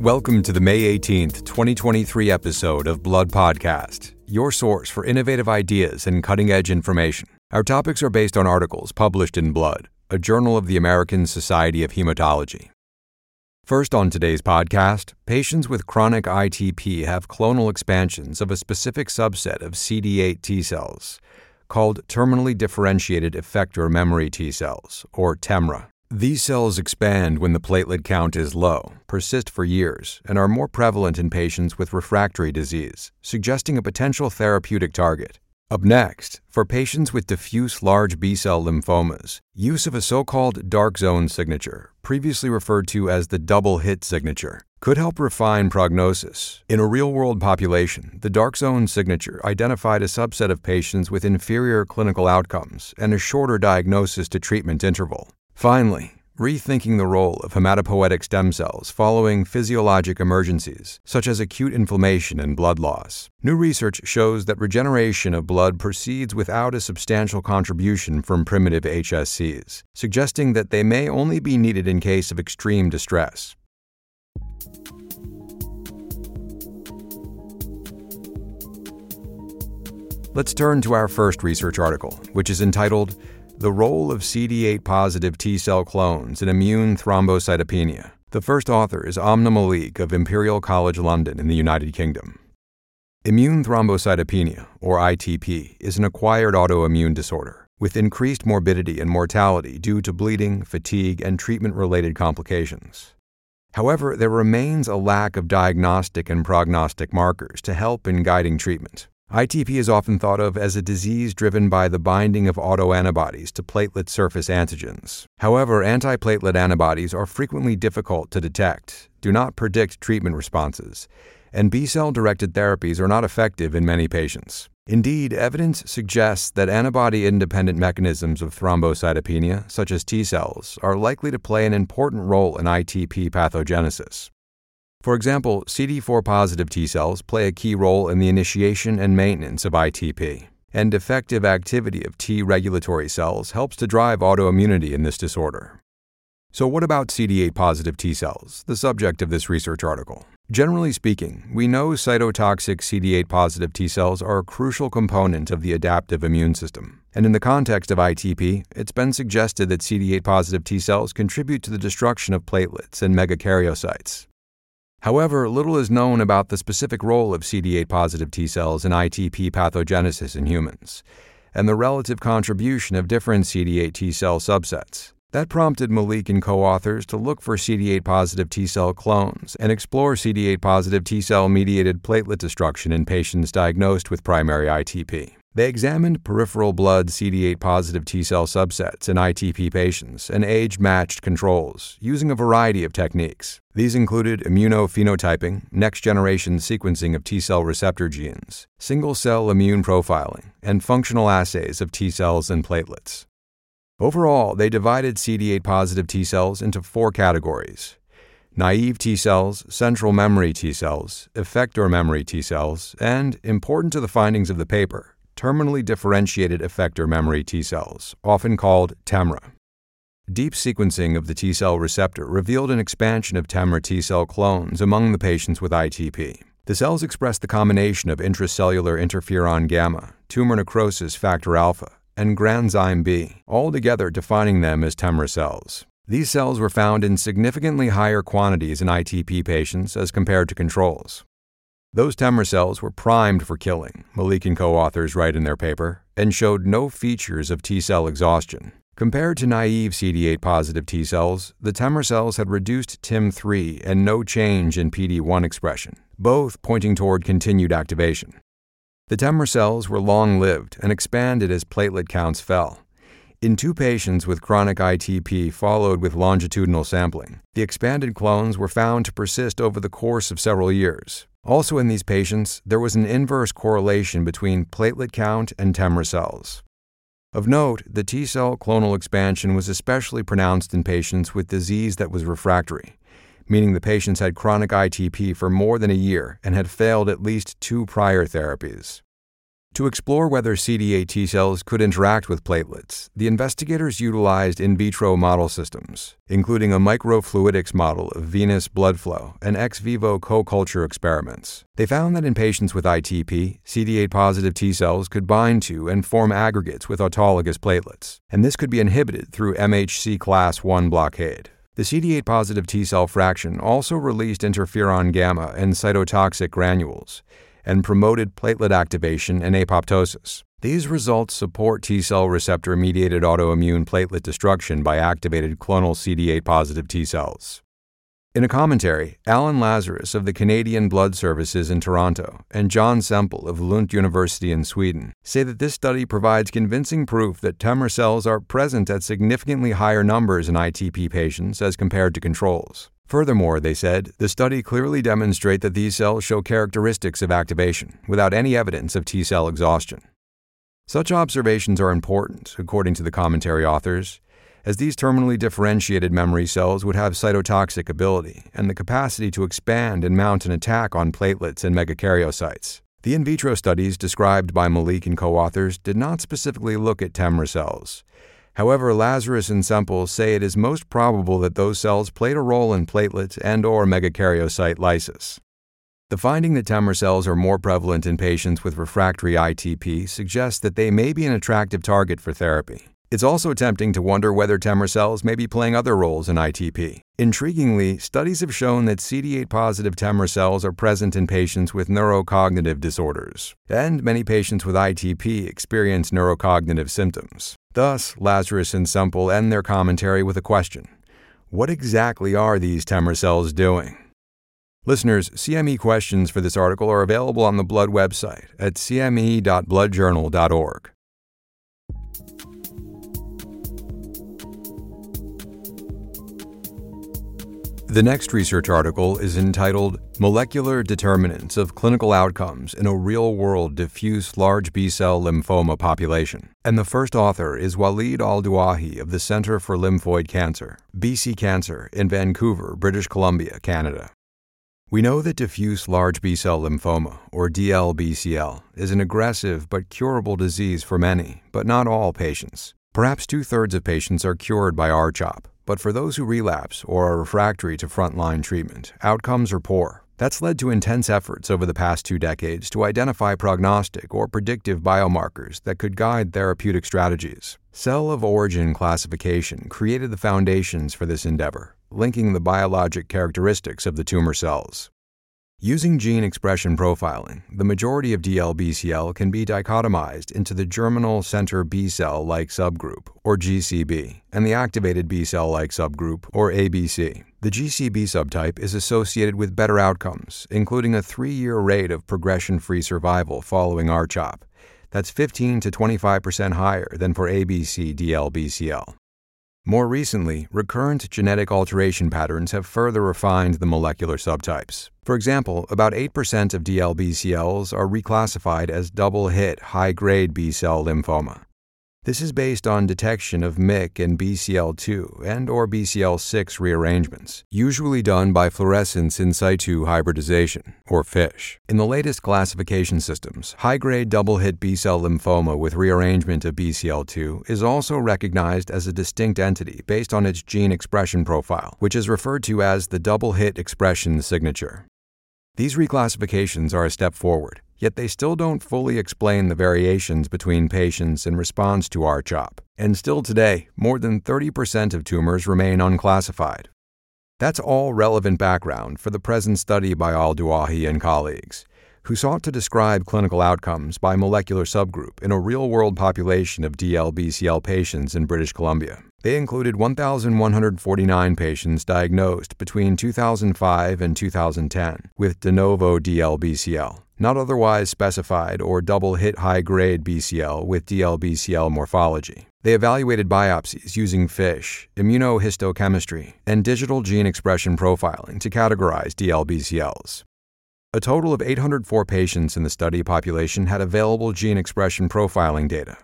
Welcome to the May 18th, 2023 episode of Blood Podcast, your source for innovative ideas and cutting edge information. Our topics are based on articles published in Blood, a journal of the American Society of Hematology. First on today's podcast, patients with chronic ITP have clonal expansions of a specific subset of CD8 T cells, called terminally differentiated effector memory T cells, or TEMRA. These cells expand when the platelet count is low, persist for years, and are more prevalent in patients with refractory disease, suggesting a potential therapeutic target. Up next, for patients with diffuse large B cell lymphomas, use of a so called dark zone signature, previously referred to as the double hit signature, could help refine prognosis. In a real world population, the dark zone signature identified a subset of patients with inferior clinical outcomes and a shorter diagnosis to treatment interval. Finally, rethinking the role of hematopoietic stem cells following physiologic emergencies, such as acute inflammation and blood loss. New research shows that regeneration of blood proceeds without a substantial contribution from primitive HSCs, suggesting that they may only be needed in case of extreme distress. Let's turn to our first research article, which is entitled the Role of CD8 positive T cell clones in Immune Thrombocytopenia. The first author is Amna Malik of Imperial College London in the United Kingdom. Immune thrombocytopenia, or ITP, is an acquired autoimmune disorder with increased morbidity and mortality due to bleeding, fatigue, and treatment related complications. However, there remains a lack of diagnostic and prognostic markers to help in guiding treatment. ITP is often thought of as a disease driven by the binding of autoantibodies to platelet surface antigens. However, antiplatelet antibodies are frequently difficult to detect, do not predict treatment responses, and B cell directed therapies are not effective in many patients. Indeed, evidence suggests that antibody independent mechanisms of thrombocytopenia, such as T cells, are likely to play an important role in ITP pathogenesis. For example, CD4 positive T cells play a key role in the initiation and maintenance of ITP, and effective activity of T regulatory cells helps to drive autoimmunity in this disorder. So, what about CD8 positive T cells, the subject of this research article? Generally speaking, we know cytotoxic CD8 positive T cells are a crucial component of the adaptive immune system. And in the context of ITP, it's been suggested that CD8 positive T cells contribute to the destruction of platelets and megakaryocytes, However, little is known about the specific role of CD8 positive T cells in ITP pathogenesis in humans, and the relative contribution of different CD8 T cell subsets. That prompted Malik and co authors to look for CD8 positive T cell clones and explore CD8 positive T cell mediated platelet destruction in patients diagnosed with primary ITP. They examined peripheral blood CD8 positive T cell subsets in ITP patients and age matched controls using a variety of techniques. These included immunophenotyping, next generation sequencing of T cell receptor genes, single cell immune profiling, and functional assays of T cells and platelets. Overall, they divided CD8 positive T cells into four categories naive T cells, central memory T cells, effector memory T cells, and, important to the findings of the paper, terminally differentiated effector memory T cells, often called TEMRA. Deep sequencing of the T cell receptor revealed an expansion of TEMRA T cell clones among the patients with ITP. The cells express the combination of intracellular interferon gamma, tumor necrosis factor alpha, and granzyme B, all together defining them as TEMRA cells. These cells were found in significantly higher quantities in ITP patients as compared to controls. Those TEMRA cells were primed for killing, Malik and co authors write in their paper, and showed no features of T cell exhaustion. Compared to naive CD8 positive T cells, the TEMRA cells had reduced TIM3 and no change in PD1 expression, both pointing toward continued activation. The TEMRA cells were long lived and expanded as platelet counts fell. In two patients with chronic ITP followed with longitudinal sampling, the expanded clones were found to persist over the course of several years, also, in these patients, there was an inverse correlation between platelet count and TEMRA cells. Of note, the T cell clonal expansion was especially pronounced in patients with disease that was refractory, meaning the patients had chronic ITP for more than a year and had failed at least two prior therapies. To explore whether CD8 T cells could interact with platelets, the investigators utilized in vitro model systems, including a microfluidics model of venous blood flow and ex vivo co culture experiments. They found that in patients with ITP, CD8 positive T cells could bind to and form aggregates with autologous platelets, and this could be inhibited through MHC class I blockade. The CD8 positive T cell fraction also released interferon gamma and cytotoxic granules and promoted platelet activation and apoptosis. These results support T cell receptor mediated autoimmune platelet destruction by activated clonal CD8 positive T cells. In a commentary, Alan Lazarus of the Canadian Blood Services in Toronto and John Semple of Lund University in Sweden say that this study provides convincing proof that TEMR cells are present at significantly higher numbers in ITP patients as compared to controls. Furthermore, they said, the study clearly demonstrate that these cells show characteristics of activation without any evidence of T cell exhaustion. Such observations are important, according to the commentary authors, as these terminally differentiated memory cells would have cytotoxic ability and the capacity to expand and mount an attack on platelets and megakaryocytes. The in vitro studies described by Malik and co authors did not specifically look at TEMRA cells, However, Lazarus and Semple say it is most probable that those cells played a role in platelet and or megakaryocyte lysis. The finding that TEMR cells are more prevalent in patients with refractory ITP suggests that they may be an attractive target for therapy. It's also tempting to wonder whether TEMR cells may be playing other roles in ITP. Intriguingly, studies have shown that CD8 positive TEMR cells are present in patients with neurocognitive disorders, and many patients with ITP experience neurocognitive symptoms. Thus, Lazarus and Semple end their commentary with a question What exactly are these TEMR cells doing? Listeners, CME questions for this article are available on the Blood website at cme.bloodjournal.org. The next research article is entitled Molecular Determinants of Clinical Outcomes in a Real World Diffuse Large B Cell Lymphoma Population. And the first author is Waleed Alduaij of the Center for Lymphoid Cancer, BC Cancer, in Vancouver, British Columbia, Canada. We know that diffuse large B cell lymphoma, or DLBCL, is an aggressive but curable disease for many, but not all patients. Perhaps two thirds of patients are cured by R-CHOP, but for those who relapse or are refractory to frontline treatment, outcomes are poor. That's led to intense efforts over the past two decades to identify prognostic or predictive biomarkers that could guide therapeutic strategies. Cell of origin classification created the foundations for this endeavor, linking the biologic characteristics of the tumor cells. Using gene expression profiling, the majority of DLBCL can be dichotomized into the germinal center B cell like subgroup, or GCB, and the activated B cell like subgroup, or ABC. The GCB subtype is associated with better outcomes, including a three year rate of progression free survival following RCHOP. That's 15 to 25% higher than for ABC DLBCL. More recently, recurrent genetic alteration patterns have further refined the molecular subtypes. For example, about 8% of DLBCLs are reclassified as double hit high grade B cell lymphoma. This is based on detection of MYC and BCL2 and or BCL6 rearrangements, usually done by fluorescence in situ hybridization or FISH. In the latest classification systems, high-grade double-hit B-cell lymphoma with rearrangement of BCL2 is also recognized as a distinct entity based on its gene expression profile, which is referred to as the double-hit expression signature. These reclassifications are a step forward, yet they still don't fully explain the variations between patients in response to R-CHOP. And still today, more than 30% of tumors remain unclassified. That's all relevant background for the present study by Alduaij and colleagues, who sought to describe clinical outcomes by molecular subgroup in a real world population of DLBCL patients in British Columbia. They included 1,149 patients diagnosed between 2005 and 2010 with de novo DLBCL, not otherwise specified or double hit high grade BCL with DLBCL morphology. They evaluated biopsies using FISH, immunohistochemistry, and digital gene expression profiling to categorize DLBCLs. A total of 804 patients in the study population had available gene expression profiling data,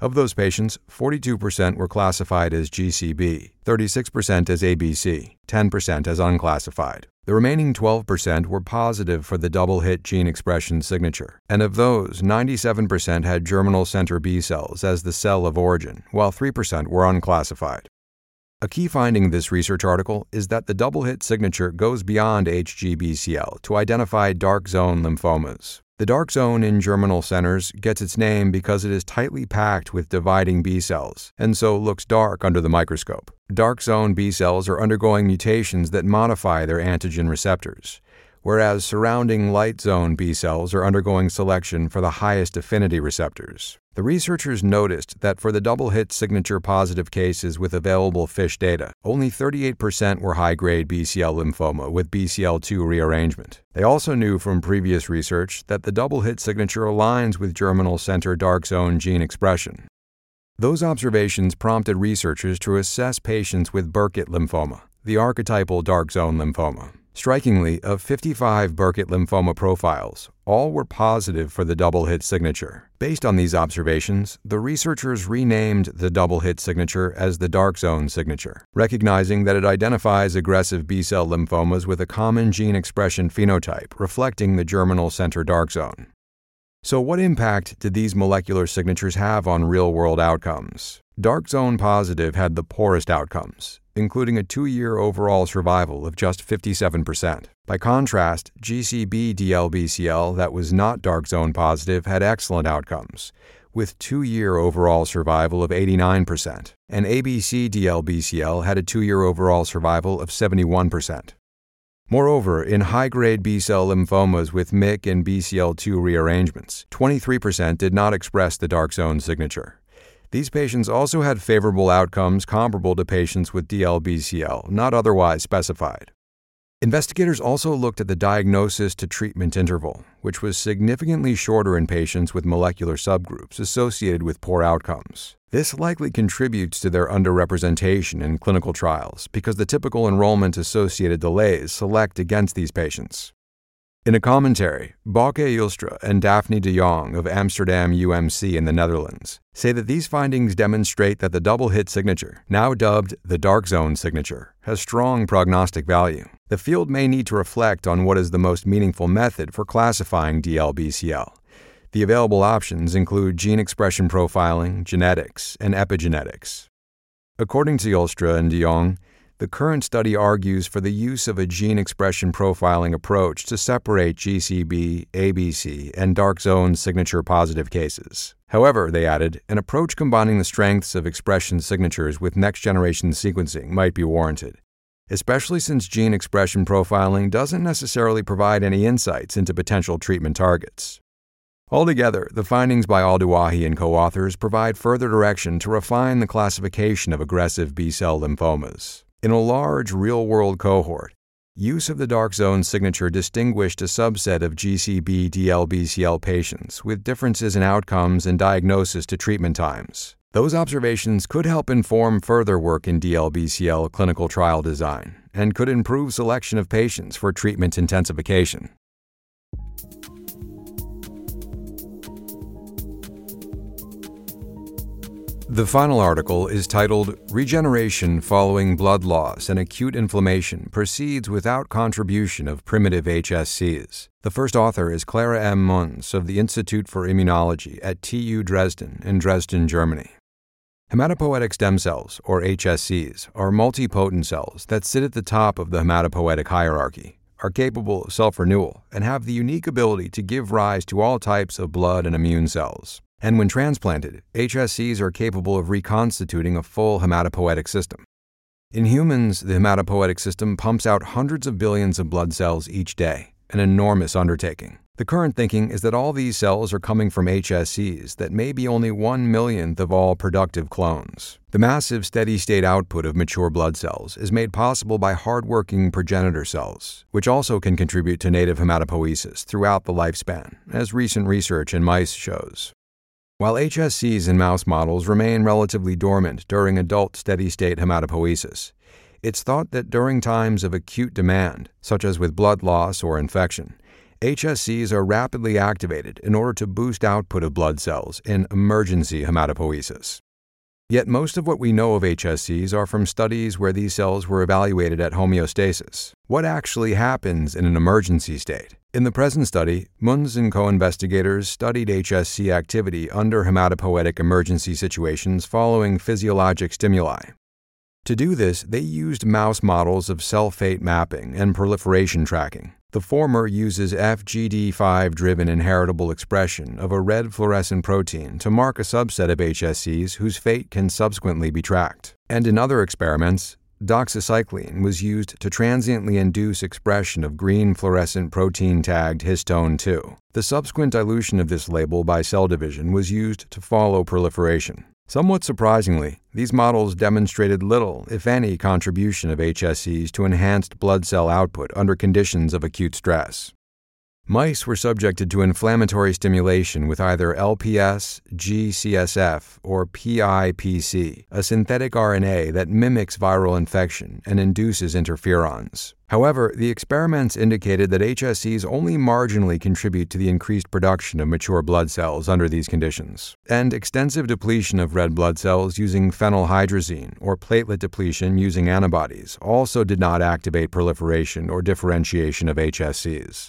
Of those patients, 42% were classified as GCB, 36% as ABC, 10% as unclassified. The remaining 12% were positive for the double hit gene expression signature, and of those, 97% had germinal center B cells as the cell of origin, while 3% were unclassified. A key finding of this research article is that the double hit signature goes beyond HGBCL to identify dark zone lymphomas. The dark zone in germinal centers gets its name because it is tightly packed with dividing B cells, and so looks dark under the microscope. Dark zone B cells are undergoing mutations that modify their antigen receptors, whereas surrounding light zone B cells are undergoing selection for the highest affinity receptors. The researchers noticed that for the double hit signature positive cases with available FISH data, only 38% were high grade BCL lymphoma with BCL2 rearrangement. They also knew from previous research that the double hit signature aligns with germinal center dark zone gene expression. Those observations prompted researchers to assess patients with Burkitt lymphoma, the archetypal dark zone lymphoma. Strikingly, of 55 Burkitt lymphoma profiles, all were positive for the double hit signature. Based on these observations, the researchers renamed the double hit signature as the dark zone signature, recognizing that it identifies aggressive B cell lymphomas with a common gene expression phenotype reflecting the germinal center dark zone. So, what impact did these molecular signatures have on real world outcomes? Dark zone positive had the poorest outcomes, including a two year overall survival of just 57%. By contrast, GCB DLBCL that was not dark zone positive had excellent outcomes, with two year overall survival of 89%, and ABC DLBCL had a two year overall survival of 71%. Moreover, in high grade B cell lymphomas with MYC and BCL2 rearrangements, 23% did not express the dark zone signature. These patients also had favorable outcomes comparable to patients with DLBCL, not otherwise specified. Investigators also looked at the diagnosis to treatment interval, which was significantly shorter in patients with molecular subgroups associated with poor outcomes. This likely contributes to their underrepresentation in clinical trials because the typical enrollment associated delays select against these patients. In a commentary, Bauke Ylstra and Daphne de Jong of Amsterdam UMC in the Netherlands say that these findings demonstrate that the double hit signature, now dubbed the dark zone signature, has strong prognostic value. The field may need to reflect on what is the most meaningful method for classifying DLBCL. The available options include gene expression profiling, genetics, and epigenetics. According to Ylstra and de Jong, the current study argues for the use of a gene expression profiling approach to separate GCB, ABC, and dark zone signature positive cases. However, they added, an approach combining the strengths of expression signatures with next generation sequencing might be warranted, especially since gene expression profiling doesn't necessarily provide any insights into potential treatment targets. Altogether, the findings by Alduaij and co authors provide further direction to refine the classification of aggressive B cell lymphomas. In a large real world cohort, use of the dark zone signature distinguished a subset of GCB DLBCL patients with differences in outcomes and diagnosis to treatment times. Those observations could help inform further work in DLBCL clinical trial design and could improve selection of patients for treatment intensification. The final article is titled Regeneration Following Blood Loss and Acute Inflammation Proceeds Without Contribution of Primitive HSCs. The first author is Clara M. Munz of the Institute for Immunology at TU Dresden in Dresden, Germany. Hematopoietic stem cells, or HSCs, are multipotent cells that sit at the top of the hematopoietic hierarchy, are capable of self renewal, and have the unique ability to give rise to all types of blood and immune cells. And when transplanted, HSCs are capable of reconstituting a full hematopoietic system. In humans, the hematopoietic system pumps out hundreds of billions of blood cells each day, an enormous undertaking. The current thinking is that all these cells are coming from HSCs that may be only one millionth of all productive clones. The massive steady state output of mature blood cells is made possible by hardworking progenitor cells, which also can contribute to native hematopoiesis throughout the lifespan, as recent research in mice shows. While HSCs in mouse models remain relatively dormant during adult steady state hematopoiesis, it's thought that during times of acute demand, such as with blood loss or infection, HSCs are rapidly activated in order to boost output of blood cells in emergency hematopoiesis. Yet most of what we know of HSCs are from studies where these cells were evaluated at homeostasis. What actually happens in an emergency state? In the present study, Munz and co investigators studied HSC activity under hematopoietic emergency situations following physiologic stimuli. To do this, they used mouse models of cell fate mapping and proliferation tracking. The former uses FGD5 driven inheritable expression of a red fluorescent protein to mark a subset of HSCs whose fate can subsequently be tracked. And in other experiments, doxycycline was used to transiently induce expression of green fluorescent protein tagged histone 2. The subsequent dilution of this label by cell division was used to follow proliferation. Somewhat surprisingly, these models demonstrated little, if any, contribution of HSCs to enhanced blood cell output under conditions of acute stress. Mice were subjected to inflammatory stimulation with either LPS, GCSF, or PIPC, a synthetic RNA that mimics viral infection and induces interferons. However, the experiments indicated that HSCs only marginally contribute to the increased production of mature blood cells under these conditions, and extensive depletion of red blood cells using phenylhydrazine or platelet depletion using antibodies also did not activate proliferation or differentiation of HSCs.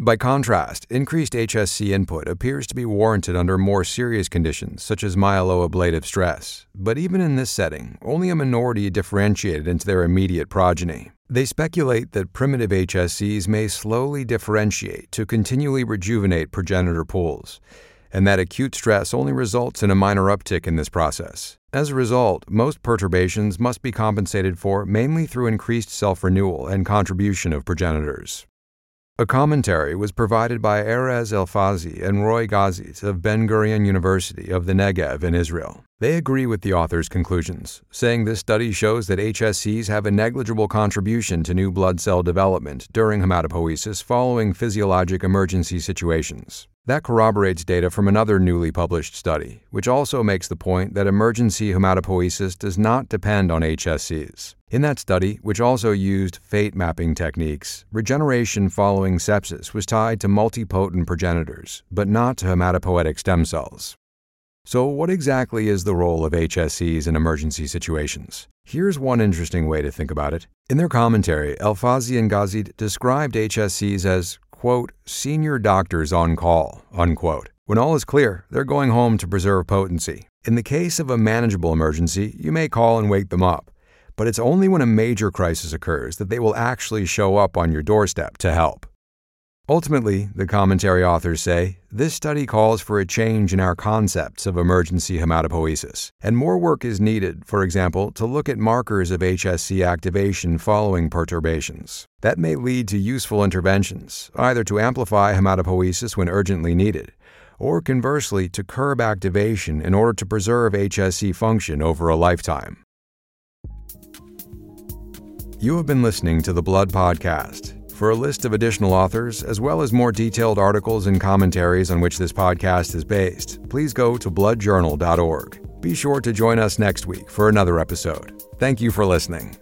By contrast, increased HSC input appears to be warranted under more serious conditions such as myeloablative stress, but even in this setting, only a minority differentiated into their immediate progeny. They speculate that primitive HSCs may slowly differentiate to continually rejuvenate progenitor pools, and that acute stress only results in a minor uptick in this process. As a result, most perturbations must be compensated for mainly through increased self renewal and contribution of progenitors. A commentary was provided by Erez Elfazi and Roy Gazit of Ben Gurion University of the Negev in Israel. They agree with the author's conclusions, saying this study shows that HSCs have a negligible contribution to new blood cell development during hematopoiesis following physiologic emergency situations. That corroborates data from another newly published study, which also makes the point that emergency hematopoiesis does not depend on HSCs. In that study, which also used fate mapping techniques, regeneration following sepsis was tied to multipotent progenitors, but not to hematopoietic stem cells. So, what exactly is the role of HSCs in emergency situations? Here's one interesting way to think about it. In their commentary, Elfazi and Gazit described HSCs as quote, senior doctors on call, unquote. When all is clear, they're going home to preserve potency. In the case of a manageable emergency, you may call and wake them up, but it's only when a major crisis occurs that they will actually show up on your doorstep to help. Ultimately, the commentary authors say, this study calls for a change in our concepts of emergency hematopoiesis, and more work is needed, for example, to look at markers of HSC activation following perturbations. That may lead to useful interventions, either to amplify hematopoiesis when urgently needed, or conversely, to curb activation in order to preserve HSC function over a lifetime. You have been listening to the Blood Podcast. For a list of additional authors, as well as more detailed articles and commentaries on which this podcast is based, please go to bloodjournal.org. Be sure to join us next week for another episode. Thank you for listening.